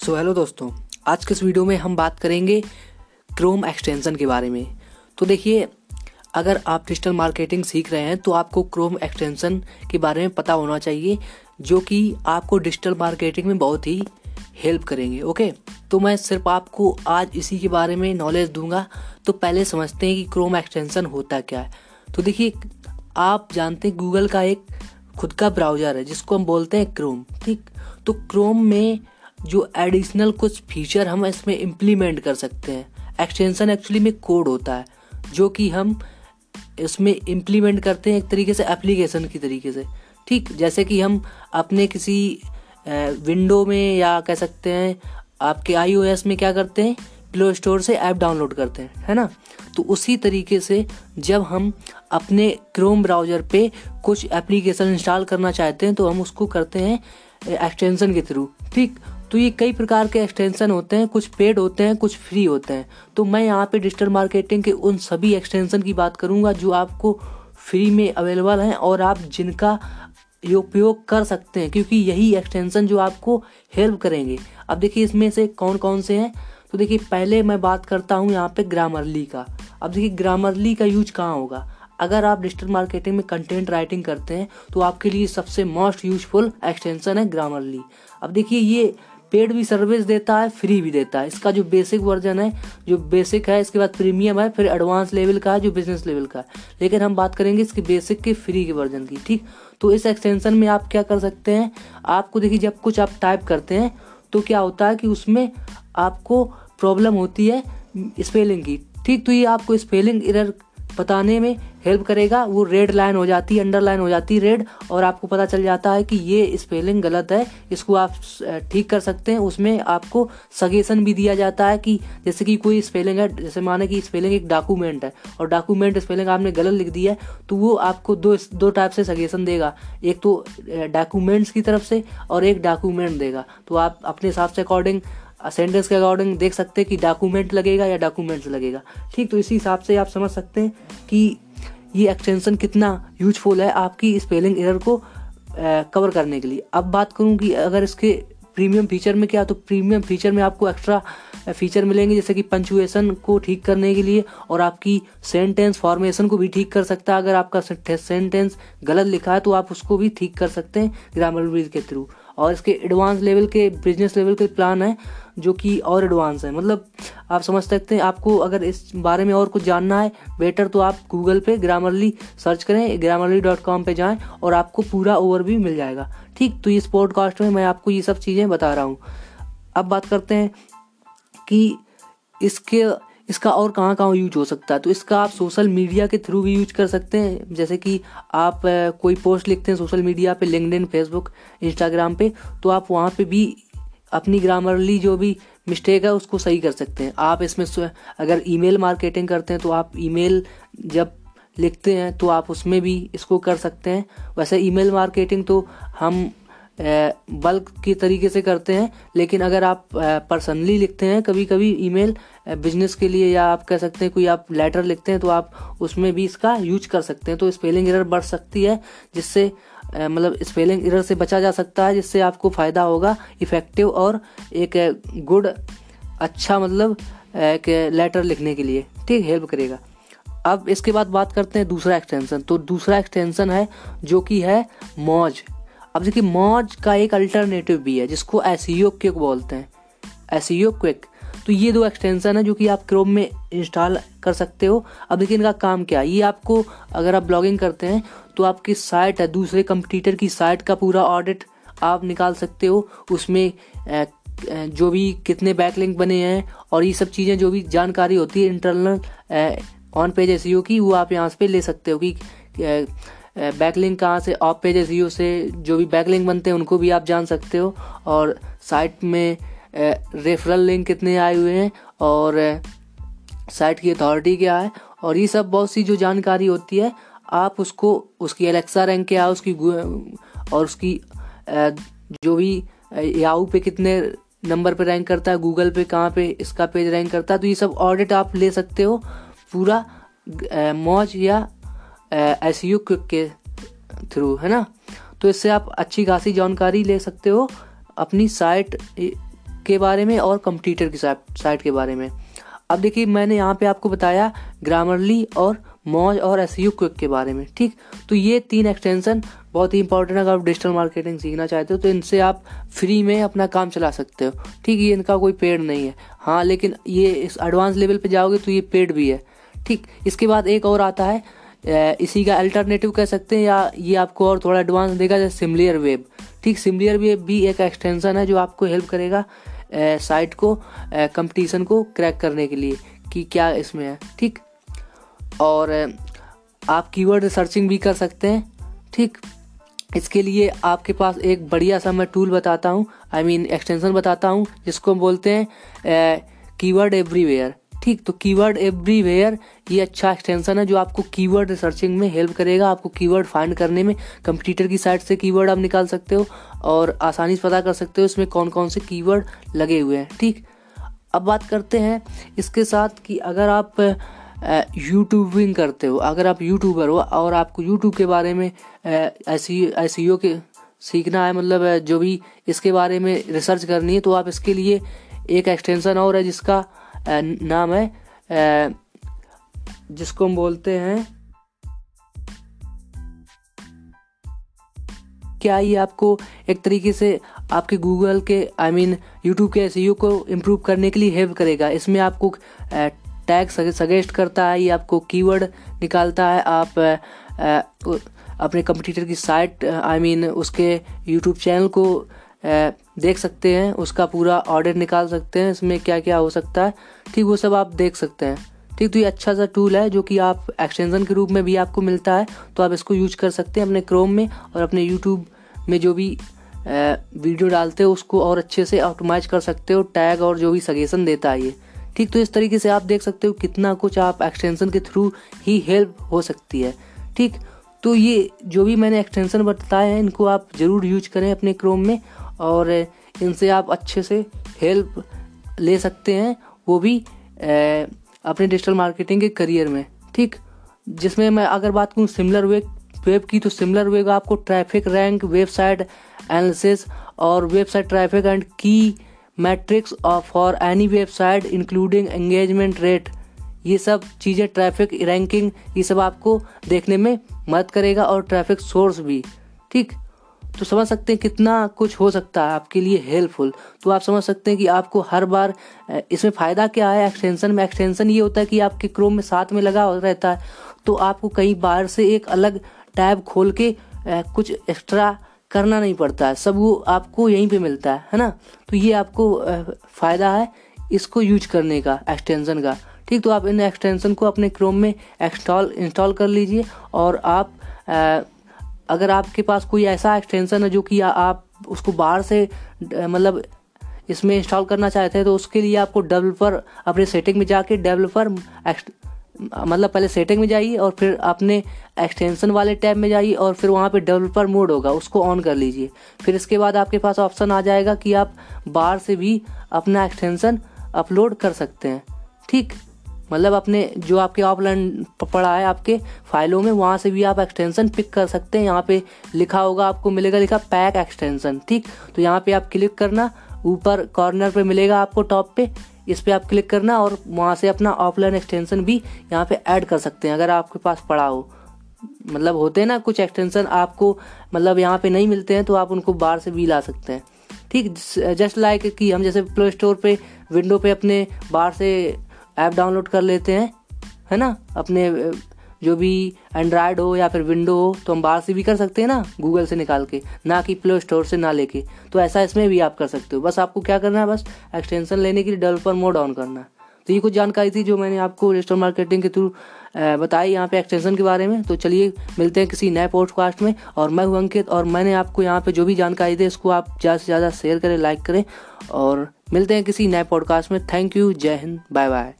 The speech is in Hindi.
सो हेलो दोस्तों, आज के इस वीडियो में हम बात करेंगे क्रोम एक्सटेंशन के बारे में। तो देखिए, अगर आप डिजिटल मार्केटिंग सीख रहे हैं तो आपको क्रोम एक्सटेंशन के बारे में पता होना चाहिए, जो कि आपको डिजिटल मार्केटिंग में बहुत ही हेल्प करेंगे ओके तो मैं सिर्फ़ आपको आज इसी के बारे में नॉलेज दूँगा। तो पहले समझते हैं कि क्रोम एक्सटेंशन होता क्या है। तो देखिए, आप जानते हैं गूगल का एक खुद का ब्राउज़र है, जिसको हम बोलते हैं क्रोम ठीक? तो क्रोम में जो एडिशनल कुछ फीचर हम इसमें इम्प्लीमेंट कर सकते हैं। एक्सटेंशन एक्चुअली में कोड होता है, जो कि हम इसमें इम्प्लीमेंट करते हैं एक तरीके से एप्लीकेशन की तरीके से। ठीक, जैसे कि हम अपने किसी विंडो में या कह सकते हैं, आपके आईओएस में क्या करते हैं? प्ले स्टोर से ऐप डाउनलोड करते हैं, है ना? तो उसी तरीके से जब हम अपने क्रोम ब्राउज़र पे कुछ एप्लीकेशन इंस्टॉल करना चाहते हैं तो हम उसको करते हैं एक्सटेंशन के थ्रू ठीक तो ये कई प्रकार के एक्सटेंशन होते हैं, कुछ पेड होते हैं, कुछ फ्री होते हैं। तो मैं यहाँ पे डिजिटल मार्केटिंग के उन सभी एक्सटेंशन की बात करूँगा जो आपको फ्री में अवेलेबल हैं और आप जिनका उपयोग कर सकते हैं, क्योंकि यही एक्सटेंशन जो आपको हेल्प करेंगे। अब देखिए इसमें से कौन कौन से हैं? तो देखिए, पहले मैं बात करता हूँ यहाँ पे ग्रामरली का। अब देखिए ग्रामरली का यूज़ कहाँ होगा? अगर आप डिजिटल मार्केटिंग में कंटेंट राइटिंग करते हैं तो आपके लिए सबसे मोस्ट यूजफुल एक्सटेंशन है ग्रामरली अब देखिए, ये पेड भी सर्विस देता है, फ्री भी देता है। इसका जो बेसिक वर्जन है, जो बेसिक है, इसके बाद प्रीमियम है, फिर एडवांस लेवल का है, जो बिज़नेस लेवल का है। लेकिन हम बात करेंगे इसके बेसिक के फ्री के वर्जन की, ठीक? तो इस एक्सटेंशन में आप क्या कर सकते हैं? आपको देखिए, जब कुछ आप टाइप करते हैं तो क्या होता है कि उसमें आपको प्रॉब्लम होती है स्पेलिंग की, ठीक? तो ये आपको स्पेलिंग इरर बताने में हेल्प करेगा, वो रेड लाइन हो जाती है अंडरलाइन हो जाती है रेड और आपको पता चल जाता है कि ये स्पेलिंग गलत है, इसको आप ठीक कर सकते हैं, उसमें आपको सजेशन भी दिया जाता है कि जैसे कि कोई स्पेलिंग है, जैसे माने कि स्पेलिंग एक डॉक्यूमेंट है और डॉक्यूमेंट स्पेलिंग आपने गलत लिख दिया है तो वो आपको दो दो टाइप से सजेशन देगा, एक तो डॉक्यूमेंट्स की तरफ़ से और एक डॉक्यूमेंट देगा तो आप अपने हिसाब से अकॉर्डिंग सेंटेंस के अकॉर्डिंग देख सकते हैं कि डॉक्यूमेंट लगेगा या डॉक्यूमेंट्स लगेगा। ठीक तो इसी हिसाब से आप समझ सकते हैं कि ये एक्सटेंशन कितना यूजफुल है आपकी स्पेलिंग एरर को कवर करने के लिए। अब बात करूँ कि अगर इसके प्रीमियम फीचर में क्या तो प्रीमियम फीचर में आपको एक्स्ट्रा फीचर मिलेंगे, जैसे कि पंचुएशन को ठीक करने के लिए और आपकी सेंटेंस फॉर्मेशन को भी ठीक कर सकता है। अगर आपका सेंटेंस गलत लिखा है तो आप उसको भी ठीक कर सकते हैं ग्रामर के थ्रू और इसके एडवांस लेवल के बिज़नेस लेवल के प्लान हैं, जो कि और एडवांस है। मतलब आप समझ सकते हैं, आपको अगर इस बारे में और कुछ जानना है बेटर तो आप गूगल पे ग्रामरली सर्च करें ग्रामरली डॉट कॉम पर जाएँ और आपको पूरा ओवरव्यू मिल जाएगा। ठीक तो इस पॉडकास्ट में मैं आपको ये सब चीज़ें बता रहा हूँ। अब बात करते हैं कि इसके इसका और कहाँ कहाँ यूज़ हो सकता है? तो इसका आप सोशल मीडिया के थ्रू भी यूज़ कर सकते हैं। जैसे कि आप कोई पोस्ट लिखते हैं सोशल मीडिया पे लिंकड फेसबुक इंस्टाग्राम पे तो आप वहाँ पे भी अपनी ग्रामरली जो भी मिस्टेक है उसको सही कर सकते हैं। आप इसमें अगर ईमेल मार्केटिंग करते हैं तो आप ईमेल जब लिखते हैं तो आप उसमें भी इसको कर सकते हैं। वैसे ईमेल मार्केटिंग तो हम बल्क की तरीके से करते हैं, लेकिन अगर आप पर्सनली लिखते हैं कभी कभी ईमेल बिज़नेस के लिए या आप कह सकते हैं कोई आप लेटर लिखते हैं तो आप उसमें भी इसका यूज़ कर सकते हैं। तो स्पेलिंग एरर बढ़ सकती है, जिससे मतलब स्पेलिंग एरर से बचा जा सकता है, जिससे आपको फ़ायदा होगा इफ़ेक्टिव और एक गुड अच्छा मतलब एक लेटर लिखने के लिए। ठीक हेल्प करेगा। अब इसके बाद बात करते हैं दूसरा एक्सटेंशन तो दूसरा एक्सटेंशन है, जो कि है मौज। अब देखिए, मौज का एक अल्टरनेटिव भी है, जिसको एस क्विक बोलते हैं। एस क्विक तो ये दो एक्सटेंशन है जो कि आप क्रोम में इंस्टॉल कर सकते हो। अब देखिए, इनका काम क्या? है ये आपको अगर आप ब्लॉगिंग करते हैं तो आपकी साइट है, दूसरे कंपटीटर की साइट का पूरा ऑडिट आप निकाल सकते हो। उसमें जो भी कितने बैकलिंक बने हैं और ये सब चीज़ें जो भी जानकारी होती है इंटरनल ऑन पेज एस की वो आप यहाँ पे ले सकते हो कि बैकलिंक कहाँ से ऑफ़ पेज एस से जो भी बैकलिंक बनते हैं, उनको भी आप जान सकते हो। और साइट में रेफरल लिंक कितने आए हुए हैं और साइट की अथॉरिटी क्या है। और ये सब बहुत सी जो जानकारी होती है, आप उसको, उसकी एलेक्सा रैंक क्या है, उसकी और उसकी जो भी याहू पे कितने नंबर पे रैंक करता है गूगल पे कहाँ पे इसका पेज रैंक करता है तो ये सब ऑडिट आप ले सकते हो। पूरा मौज या एस यू क्विक के थ्रू है ना? तो इससे आप अच्छी खासी जानकारी ले सकते हो अपनी साइट के बारे में और कंप्यूटर की साइट के बारे में। अब देखिए, मैंने यहाँ पे आपको बताया ग्रामरली और मौज और एस यू क्विक के बारे में, ठीक? तो ये तीन एक्सटेंशन बहुत ही इंपॉर्टेंट अगर आप डिजिटल मार्केटिंग सीखना चाहते हो तो इनसे आप फ्री में अपना काम चला सकते हो, ठीक? ये इनका कोई पेड नहीं है। हाँ लेकिन ये इस एडवांस लेवल पे जाओगे तो ये पेड भी है, ठीक? इसके बाद एक और आता है इसी का अल्टरनेटिव कह सकते हैं या ये आपको और थोड़ा एडवांस देगा जैसे सिमलियर वेब ठीक सिमलियर वेब भी एक एक्सटेंशन है जो आपको हेल्प करेगा साइट को कंपटीशन को क्रैक करने के लिए कि क्या इसमें है। ठीक, और आप कीवर्ड सर्चिंग भी कर सकते हैं। ठीक, इसके लिए आपके पास एक बढ़िया सा मैं टूल बताता हूँ आई मीन एक्सटेंशन बताता हूँ, जिसको बोलते हैं कीवर्ड एवरीवेयर ठीक तो कीवर्ड एवरीवेयर ये अच्छा एक्सटेंशन है जो आपको कीवर्ड रिसर्चिंग में हेल्प करेगा, आपको कीवर्ड फाइंड करने में कंप्यूटर की साइट से कीवर्ड आप निकाल सकते हो और आसानी से पता कर सकते हो इसमें कौन कौन से कीवर्ड लगे हुए हैं, ठीक। अब बात करते हैं इसके साथ कि अगर आप यूट्यूबिंग करते हो, अगर आप यूट्यूबर हो और आपको यूट्यूब के बारे में ऐसी ऐसी के सीखना है मतलब जो भी इसके बारे में रिसर्च करनी है तो आप इसके लिए एक एक्सटेंशन और है जिसका नाम है जिसको हम बोलते हैं, क्या ये आपको एक तरीके से आपके गूगल के आई मीन यूट्यूब के एस को इम्प्रूव करने के लिए हेल्प करेगा? इसमें आपको टैग सजेस्ट करता है, ये आपको कीवर्ड निकालता है, आप अपने कंपटीटर की साइट आई मीन उसके यूट्यूब चैनल को देख सकते हैं, उसका पूरा ऑर्डर निकाल सकते हैं, इसमें क्या क्या हो सकता है, ठीक, वो सब आप देख सकते हैं। ठीक तो ये अच्छा सा टूल है, जो कि आप एक्सटेंशन के रूप में भी आपको मिलता है तो आप इसको यूज़ कर सकते हैं अपने क्रोम में और अपने यूट्यूब में जो भी वीडियो डालते हो, उसको और अच्छे से ऑप्टिमाइज कर सकते हो टैग और जो भी सजेशन देता है ये। ठीक तो इस तरीके से आप देख सकते हो कितना कुछ आप एक्सटेंशन के थ्रू ही हेल्प हो सकती है। ठीक तो ये जो भी मैंने एक्सटेंशन बताए हैं, इनको आप ज़रूर यूज़ करें अपने क्रोम में और इनसे आप अच्छे से हेल्प ले सकते हैं वो भी अपने डिजिटल मार्केटिंग के करियर में, ठीक? जिसमें मैं अगर बात करूँ सिमिलर वेब वेब की तो सिमिलर वेब आपको ट्रैफ़िक रैंक वेबसाइट एनालिसिस और website traffic and key metrics for any website including engagement rate ये सब चीज़ें ट्रैफ़िक रैंकिंग ये सब आपको देखने में मदद करेगा और ट्रैफ़िक सोर्स भी, ठीक? तो समझ सकते हैं कितना कुछ हो सकता है आपके लिए हेल्पफुल तो आप समझ सकते हैं कि आपको हर बार इसमें फ़ायदा क्या है? एक्सटेंशन में एक्सटेंशन ये होता है कि आपके क्रोम में साथ में लगा रहता है। तो आपको कहीं बाहर से एक अलग टैब खोल के कुछ एक्स्ट्रा करना नहीं पड़ता है। सब वो आपको यहीं पे मिलता है है ना? तो ये आपको फ़ायदा है इसको यूज़ करने का एक्सटेंशन का। ठीक तो आप इन एक्सटेंशन को अपने क्रोम में एक्सटॉल इंस्टॉल कर लीजिए और आप आ, अगर आपके पास कोई ऐसा एक्सटेंशन है जो कि आप उसको बाहर से मतलब इसमें इंस्टॉल करना चाहते हैं तो उसके लिए आपको डेवलपर अपने सेटिंग में जाके डेवलपर मतलब पहले सेटिंग में जाइए और फिर अपने एक्सटेंशन वाले टैब में जाइए और फिर वहाँ पे डेवलपर मोड होगा उसको ऑन कर लीजिए। फिर इसके बाद आपके पास ऑप्शन आ जाएगा कि आप बाहर से भी अपना एक्सटेंशन अपलोड कर सकते हैं। ठीक? मतलब अपने, जो आपके ऑफलाइन पड़ा है आपके फाइलों में, वहाँ से भी आप एक्सटेंशन पिक कर सकते हैं। यहाँ पे लिखा होगा आपको मिलेगा, लिखा पैक एक्सटेंशन ठीक? तो यहाँ पे आप क्लिक करना, ऊपर कॉर्नर पे मिलेगा आपको टॉप पे, इस पर आप क्लिक करना और वहाँ से अपना ऑफलाइन एक्सटेंशन भी यहाँ पे ऐड कर सकते हैं, अगर आपके पास पड़ा हो। मतलब होते हैं ना, कुछ एक्सटेंशन आपको मतलब यहाँ पे नहीं मिलते हैं तो आप उनको बाहर से भी ला सकते हैं, ठीक? जस्ट लाइक कि हम जैसे प्ले स्टोर पे विंडो पे अपने बाहर से ऐप डाउनलोड कर लेते हैं, है ना? अपने जो भी एंड्रॉयड हो या फिर विंडो हो तो हम बाहर से भी कर सकते हैं ना गूगल से निकाल के, ना कि प्ले स्टोर से ना लेके। तो ऐसा इसमें भी आप कर सकते हो। बस आपको क्या करना है, बस एक्सटेंशन लेने के लिए डेवलपर मोड ऑन करना तो ये कुछ जानकारी थी जो मैंने आपको डिजिटल मार्केटिंग के थ्रू बताई यहाँ पे एक्सटेंशन के बारे में। तो चलिए, मिलते हैं किसी नए पॉडकास्ट में। और मैं हूँ अंकित, और मैंने आपको यहाँ पे जो भी जानकारी दी, इसको आप ज़्यादा से ज़्यादा शेयर करें लाइक करें। और मिलते हैं किसी नए पॉडकास्ट में। थैंक यू जय हिंद बाय बाय